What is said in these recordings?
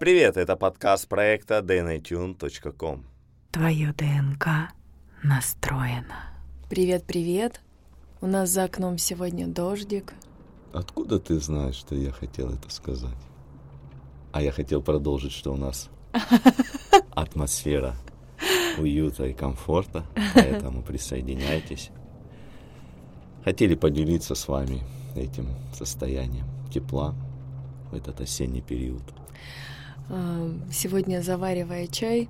Привет, это подкаст проекта dnatune.com. Твое ДНК настроено. Привет-привет. У нас за окном сегодня дождик. Откуда ты знаешь, что я хотел это сказать? А я хотел продолжить, что у нас атмосфера уюта и комфорта, поэтому присоединяйтесь. Хотели поделиться с вами этим состоянием тепла в этот осенний период. А, сегодня, заваривая чай,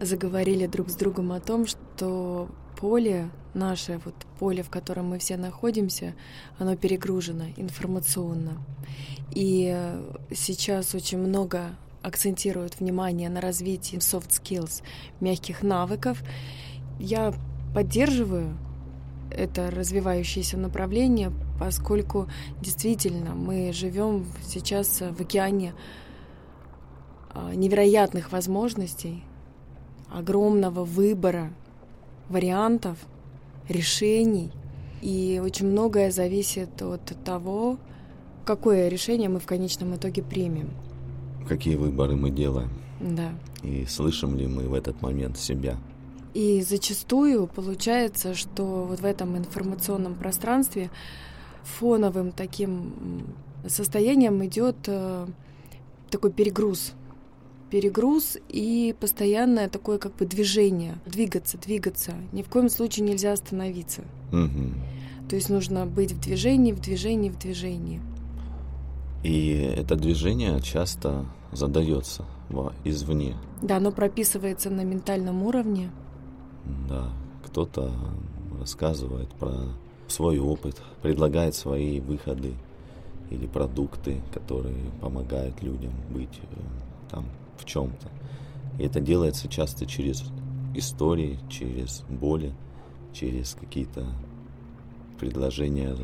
заговорили друг с другом о том, что поле наше, вот поле, в котором мы все находимся, оно перегружено информационно. И сейчас очень много акцентируют внимание на развитии soft skills, мягких навыков. Я поддерживаю это развивающееся направление, поскольку действительно мы живем сейчас в океане невероятных возможностей, огромного выбора вариантов, решений. И очень многое зависит от того, какое решение мы в конечном итоге примем. Какие выборы мы делаем. Да. И слышим ли мы в этот момент себя. И зачастую получается, что вот в этом информационном пространстве фоновым таким состоянием идет э, такой перегруз перегруз и постоянное такое как бы движение, двигаться, двигаться. Ни в коем случае нельзя остановиться. Угу. То есть нужно быть в движении, в движении, в движении. И это движение часто задается извне. Да, оно прописывается на ментальном уровне. Да, кто-то рассказывает про свой опыт, предлагает свои выходы или продукты, которые помогают людям быть э, там в чем-то. И это делается часто через истории, через боли, через какие-то предложения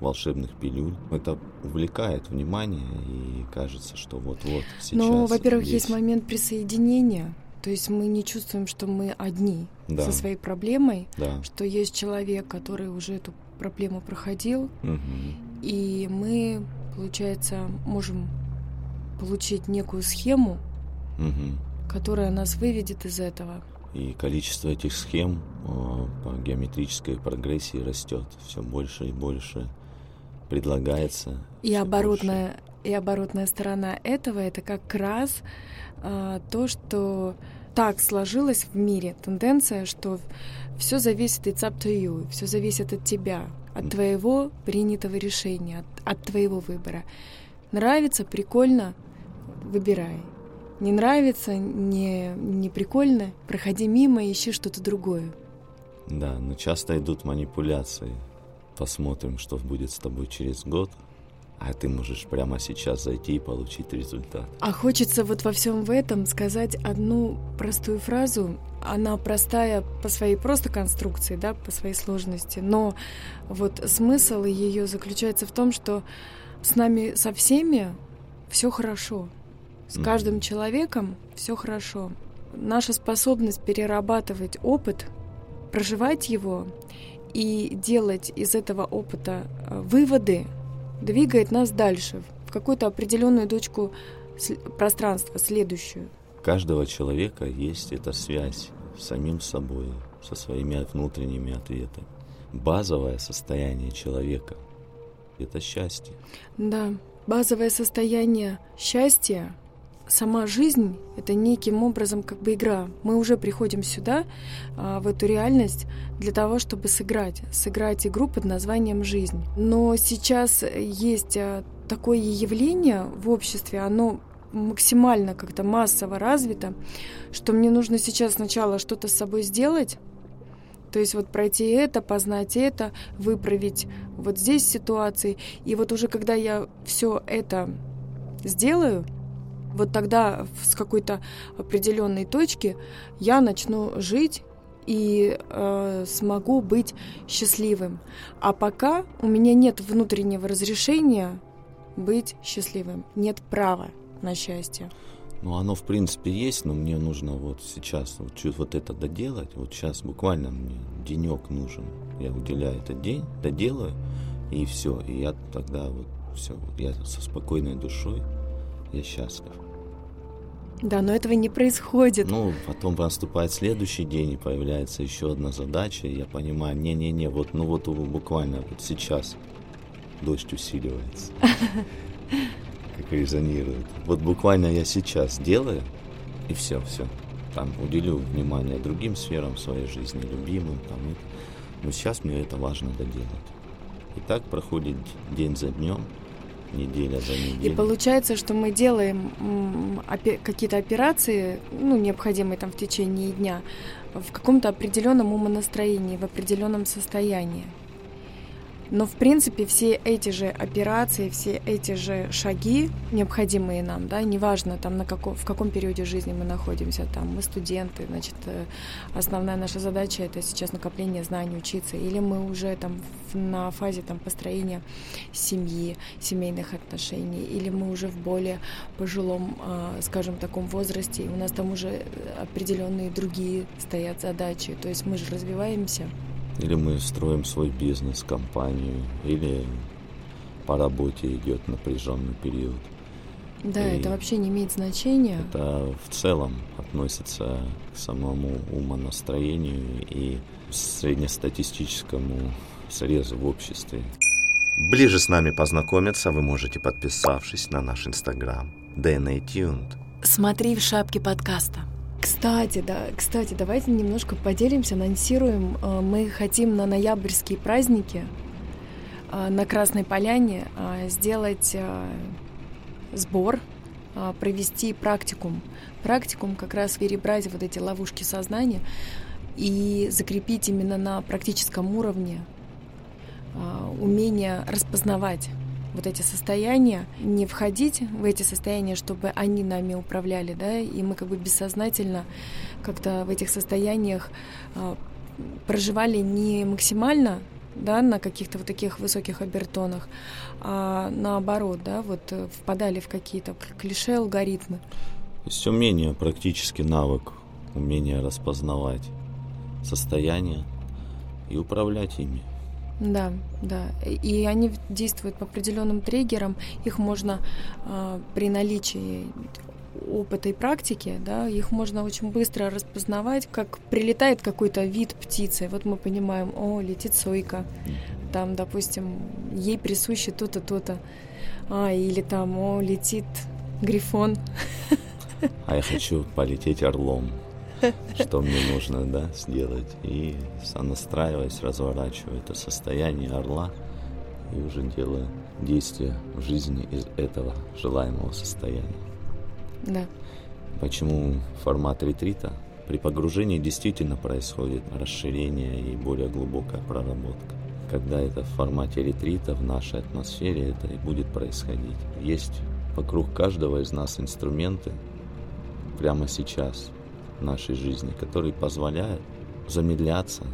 волшебных пилюль. Это увлекает внимание и кажется, что вот-вот сейчас. Ну, во-первых, есть момент присоединения. То есть мы не чувствуем, что мы одни да. со своей проблемой, да. что есть человек, который уже эту проблему проходил, угу. и мы, получается, можем получить некую схему, угу. которая нас выведет из этого. И количество этих схем э, по геометрической прогрессии растет все больше и больше предлагается. И оборотная, больше. и оборотная сторона этого это как раз а, то, что так сложилось в мире, тенденция, что все зависит it's up to you, все зависит от тебя, от твоего принятого решения, от, от твоего выбора. Нравится, прикольно, выбирай. Не нравится, не, не прикольно, проходи мимо, ищи что-то другое. Да, но часто идут манипуляции. Посмотрим, что будет с тобой через год, а ты можешь прямо сейчас зайти и получить результат. А хочется вот во всем в этом сказать одну простую фразу. Она простая по своей просто конструкции, да, по своей сложности, но вот смысл ее заключается в том, что с нами со всеми все хорошо. С каждым человеком все хорошо. Наша способность перерабатывать опыт, проживать его и делать из этого опыта э, выводы двигает нас дальше, в какую-то определенную точку пространства, следующую. У каждого человека есть эта связь с самим собой, со своими внутренними ответами. Базовое состояние человека – это счастье. Да, базовое состояние счастья сама жизнь — это неким образом как бы игра. Мы уже приходим сюда, а, в эту реальность, для того, чтобы сыграть. Сыграть игру под названием «жизнь». Но сейчас есть а, такое явление в обществе, оно максимально как-то массово развито, что мне нужно сейчас сначала что-то с собой сделать, то есть вот пройти это, познать это, выправить вот здесь ситуации. И вот уже когда я все это сделаю, вот тогда с какой-то определенной точки я начну жить и э, смогу быть счастливым. А пока у меня нет внутреннего разрешения быть счастливым, нет права на счастье. Ну, оно в принципе есть, но мне нужно вот сейчас вот, вот это доделать. Вот сейчас буквально мне денек нужен. Я уделяю этот день, доделаю, и все. И я тогда вот все, я со спокойной душой, я счастлив. Да, но этого не происходит. Ну, потом наступает следующий день, и появляется еще одна задача, и я понимаю, не-не-не, вот, ну вот буквально вот сейчас дождь усиливается, как резонирует. Вот буквально я сейчас делаю, и все, все. Там уделю внимание другим сферам своей жизни, любимым, там, и, но сейчас мне это важно доделать. И так проходит день за днем, неделя за неделей. И получается, что мы делаем какие-то операции, ну, необходимые там в течение дня, в каком-то определенном умонастроении, в определенном состоянии. Но, в принципе, все эти же операции, все эти же шаги, необходимые нам, да, неважно, там, на каком, в каком периоде жизни мы находимся, там, мы студенты, значит, э, основная наша задача — это сейчас накопление знаний, учиться, или мы уже там на фазе там построения семьи, семейных отношений, или мы уже в более пожилом, а, скажем, таком возрасте, и у нас там уже определенные другие стоят задачи, то есть мы же развиваемся, или мы строим свой бизнес, компанию, или по работе идет напряженный период. Да, и это вообще не имеет значения. Это в целом относится к самому умонастроению и среднестатистическому срезу в обществе. Ближе с нами познакомиться вы можете, подписавшись на наш инстаграм DNA Tuned. Смотри в шапке подкаста. Кстати, да, кстати, давайте немножко поделимся, анонсируем. Э, мы хотим на ноябрьские праздники э, на Красной Поляне э, сделать сбор, провести практикум. Практикум как раз перебрать вот эти ловушки сознания и закрепить именно на практическом уровне умение распознавать вот эти состояния, не входить в эти состояния, чтобы они нами управляли, да, и мы как бы бессознательно как-то в этих состояниях э, проживали не максимально, да, на каких-то вот таких высоких обертонах, а наоборот, да, вот впадали в какие-то клише, алгоритмы. То есть умение, практически навык, умение распознавать состояния и управлять ими. Да, да. И они действуют по определенным триггерам. Их можно э, при наличии опыта и практики, да, их можно очень быстро распознавать, как прилетает какой-то вид птицы. Вот мы понимаем, о, летит сойка, там, допустим, ей присуще то-то, то-то. А, или там, о, летит грифон. А я хочу полететь орлом. Что мне нужно да, сделать. И сонастраиваясь, разворачиваю это состояние орла и уже делаю действия в жизни из этого желаемого состояния. Да. Почему формат ретрита? При погружении действительно происходит расширение и более глубокая проработка. Когда это в формате ретрита, в нашей атмосфере, это и будет происходить. Есть вокруг каждого из нас инструменты прямо сейчас – нашей жизни, которые позволяют замедляться,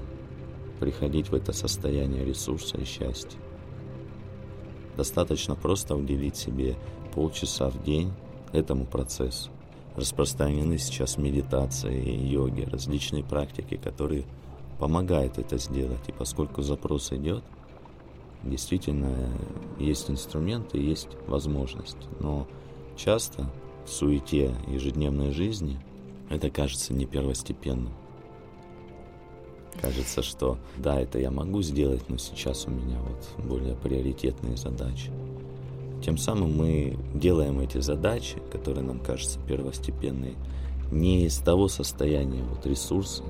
приходить в это состояние ресурса и счастья. Достаточно просто уделить себе полчаса в день этому процессу. Распространены сейчас медитации, йоги, различные практики, которые помогают это сделать. И поскольку запрос идет, действительно есть инструменты, есть возможность. Но часто в суете ежедневной жизни – это кажется не первостепенным. Кажется, что да, это я могу сделать, но сейчас у меня вот более приоритетные задачи. Тем самым мы делаем эти задачи, которые нам кажутся первостепенные, не из того состояния вот ресурса,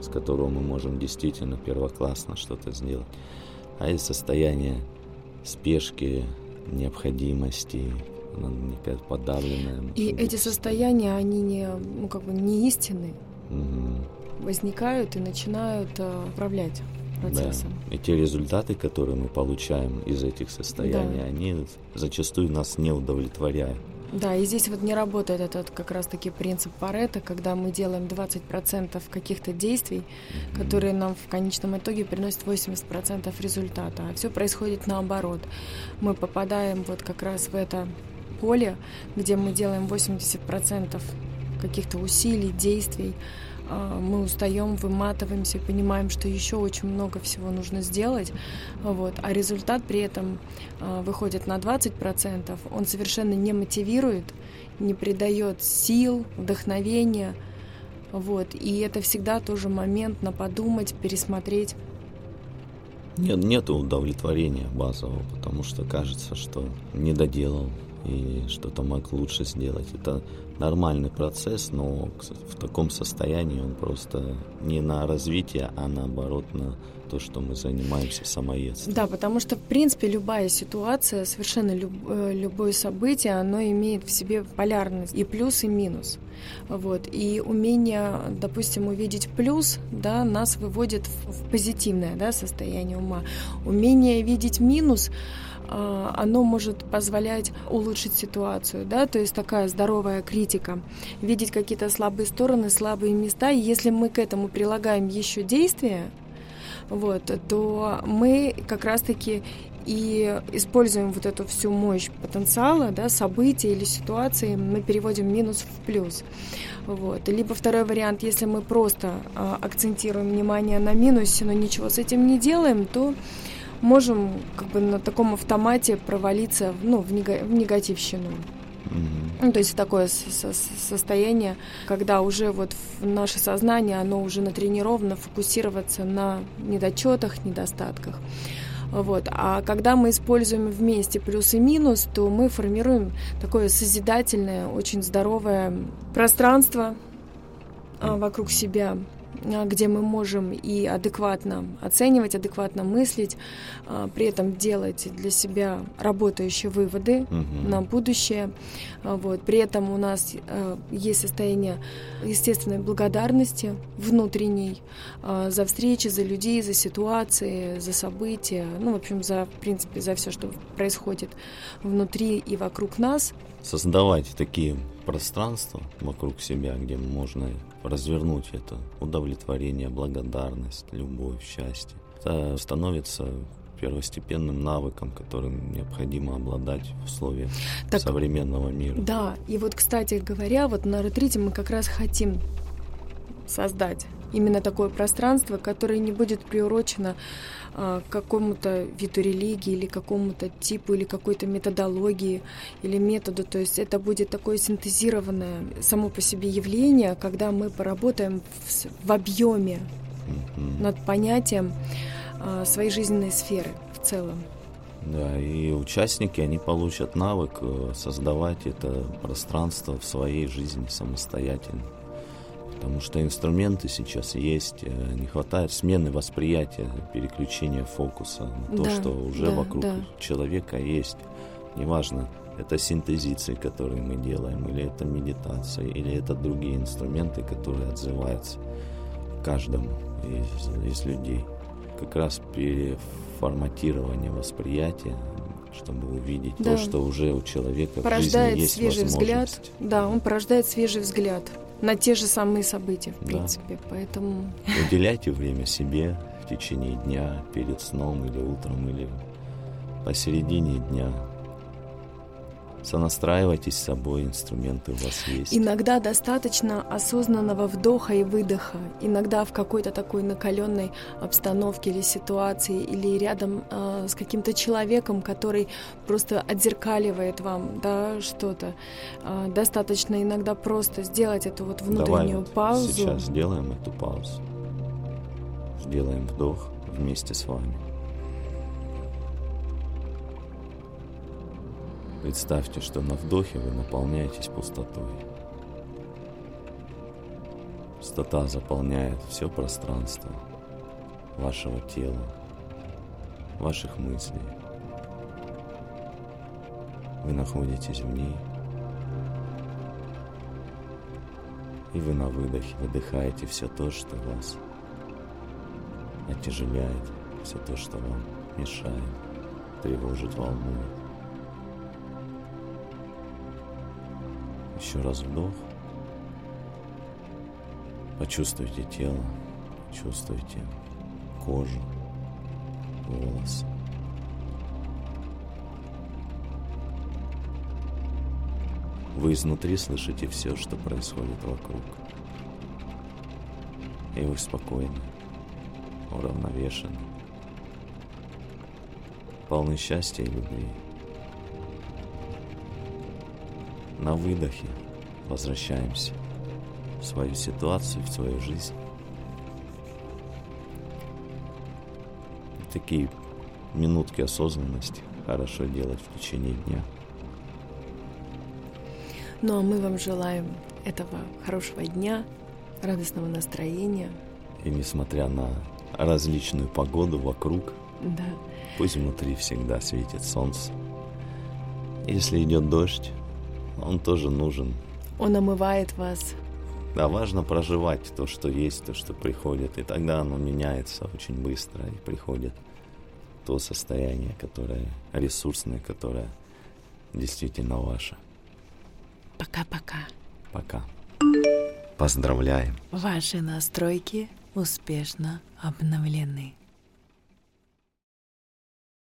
с которого мы можем действительно первоклассно что-то сделать, а из состояния спешки, необходимости, она некая подавленная. И эти состояния, они не, ну, как бы не истинны. Угу. Возникают и начинают uh, управлять процессом. Да. И те результаты, которые мы получаем из этих состояний, да. они зачастую нас не удовлетворяют. Да, и здесь вот не работает этот как раз-таки принцип Паретта, когда мы делаем 20% каких-то действий, mm-hmm. которые нам в конечном итоге приносят 80% результата, а все происходит наоборот. Мы попадаем вот как раз в это поле, где мы делаем 80% каких-то усилий, действий, а, мы устаем, выматываемся, понимаем, что еще очень много всего нужно сделать, вот, а результат при этом а, выходит на 20%, он совершенно не мотивирует, не придает сил, вдохновения. Вот. И это всегда тоже момент на подумать, пересмотреть. Нет, нет удовлетворения базового, потому что кажется, что не доделал и что-то мог лучше сделать. Это нормальный процесс, но в таком состоянии он просто не на развитие, а наоборот на то, что мы занимаемся самоедством. Да, потому что, в принципе, любая ситуация, совершенно люб, э, любое событие, оно имеет в себе полярность и плюс, и минус. Вот. И умение, допустим, увидеть плюс, да, нас выводит в, в позитивное да, состояние ума. Умение видеть минус, оно может позволять улучшить ситуацию, да, то есть такая здоровая критика, видеть какие-то слабые стороны, слабые места, и если мы к этому прилагаем еще действия, вот, то мы как раз-таки и используем вот эту всю мощь потенциала, да, события или ситуации, мы переводим минус в плюс. Вот. Либо второй вариант, если мы просто а, акцентируем внимание на минусе, но ничего с этим не делаем, то можем как бы на таком автомате провалиться ну, в, нега- в негативщину. Ну, то есть такое со- состояние, когда уже вот наше сознание, оно уже натренировано фокусироваться на недочетах, недостатках. Вот. А когда мы используем вместе плюс и минус, то мы формируем такое созидательное, очень здоровое пространство а, вокруг себя. А, где мы можем и адекватно оценивать, адекватно мыслить, а, при этом делать для себя работающие выводы угу. на будущее. А, вот. При этом у нас есть состояние естественной благодарности внутренней за встречи, за людей, за ситуации, за события, ну, в общем, за, в принципе, за все, что происходит внутри и вокруг нас. Создавать такие пространства вокруг себя, где можно развернуть это удовлетворение, благодарность, любовь, счастье. Это становится первостепенным навыком, которым необходимо обладать в условиях так, современного мира. Да, и вот, кстати говоря, вот на ретрите мы как раз хотим создать именно такое пространство, которое не будет приурочено а, какому-то виду религии или какому-то типу или какой-то методологии или методу. То есть это будет такое синтезированное само по себе явление, когда мы поработаем в, в объеме над понятием а, своей жизненной сферы в целом. Да, и участники, они получат навык э, создавать это пространство в своей жизни самостоятельно потому что инструменты сейчас есть, э, не хватает смены восприятия, переключения фокуса на то, да, что уже да, вокруг да. человека есть. Неважно, это синтезиции, которые мы делаем, или это медитация, или это другие инструменты, которые отзываются каждому из, из людей. Как раз переформатирование восприятия, чтобы увидеть да. то, что уже у человека порождает в жизни есть свежий взгляд. Да, он порождает свежий взгляд на те же самые события, в принципе. Да. Поэтому... Уделяйте время себе в течение дня, перед сном или утром, или посередине дня. Сонастраивайтесь с собой, инструменты у вас есть. Иногда достаточно осознанного вдоха и выдоха. Иногда в какой-то такой накаленной обстановке или ситуации, или рядом э, с каким-то человеком, который просто отзеркаливает вам да, что-то. Э, достаточно иногда просто сделать эту вот внутреннюю Давай паузу. Сейчас сделаем эту паузу. Сделаем вдох вместе с вами. Представьте, что на вдохе вы наполняетесь пустотой. Пустота заполняет все пространство вашего тела, ваших мыслей. Вы находитесь в ней. И вы на выдохе выдыхаете все то, что вас отяжеляет, все то, что вам мешает, тревожит, волнует. Еще раз вдох. Почувствуйте тело, чувствуйте кожу, волосы. Вы изнутри слышите все, что происходит вокруг. И вы спокойны, уравновешены, полны счастья и любви. На выдохе возвращаемся в свою ситуацию, в свою жизнь. такие минутки осознанности хорошо делать в течение дня. Ну а мы вам желаем этого хорошего дня, радостного настроения. И несмотря на различную погоду вокруг, да. пусть внутри всегда светит солнце. Если идет дождь, он тоже нужен. Он омывает вас. Да, важно проживать то, что есть, то, что приходит. И тогда оно меняется очень быстро и приходит то состояние, которое ресурсное, которое действительно ваше. Пока-пока. Пока. Поздравляем. Ваши настройки успешно обновлены.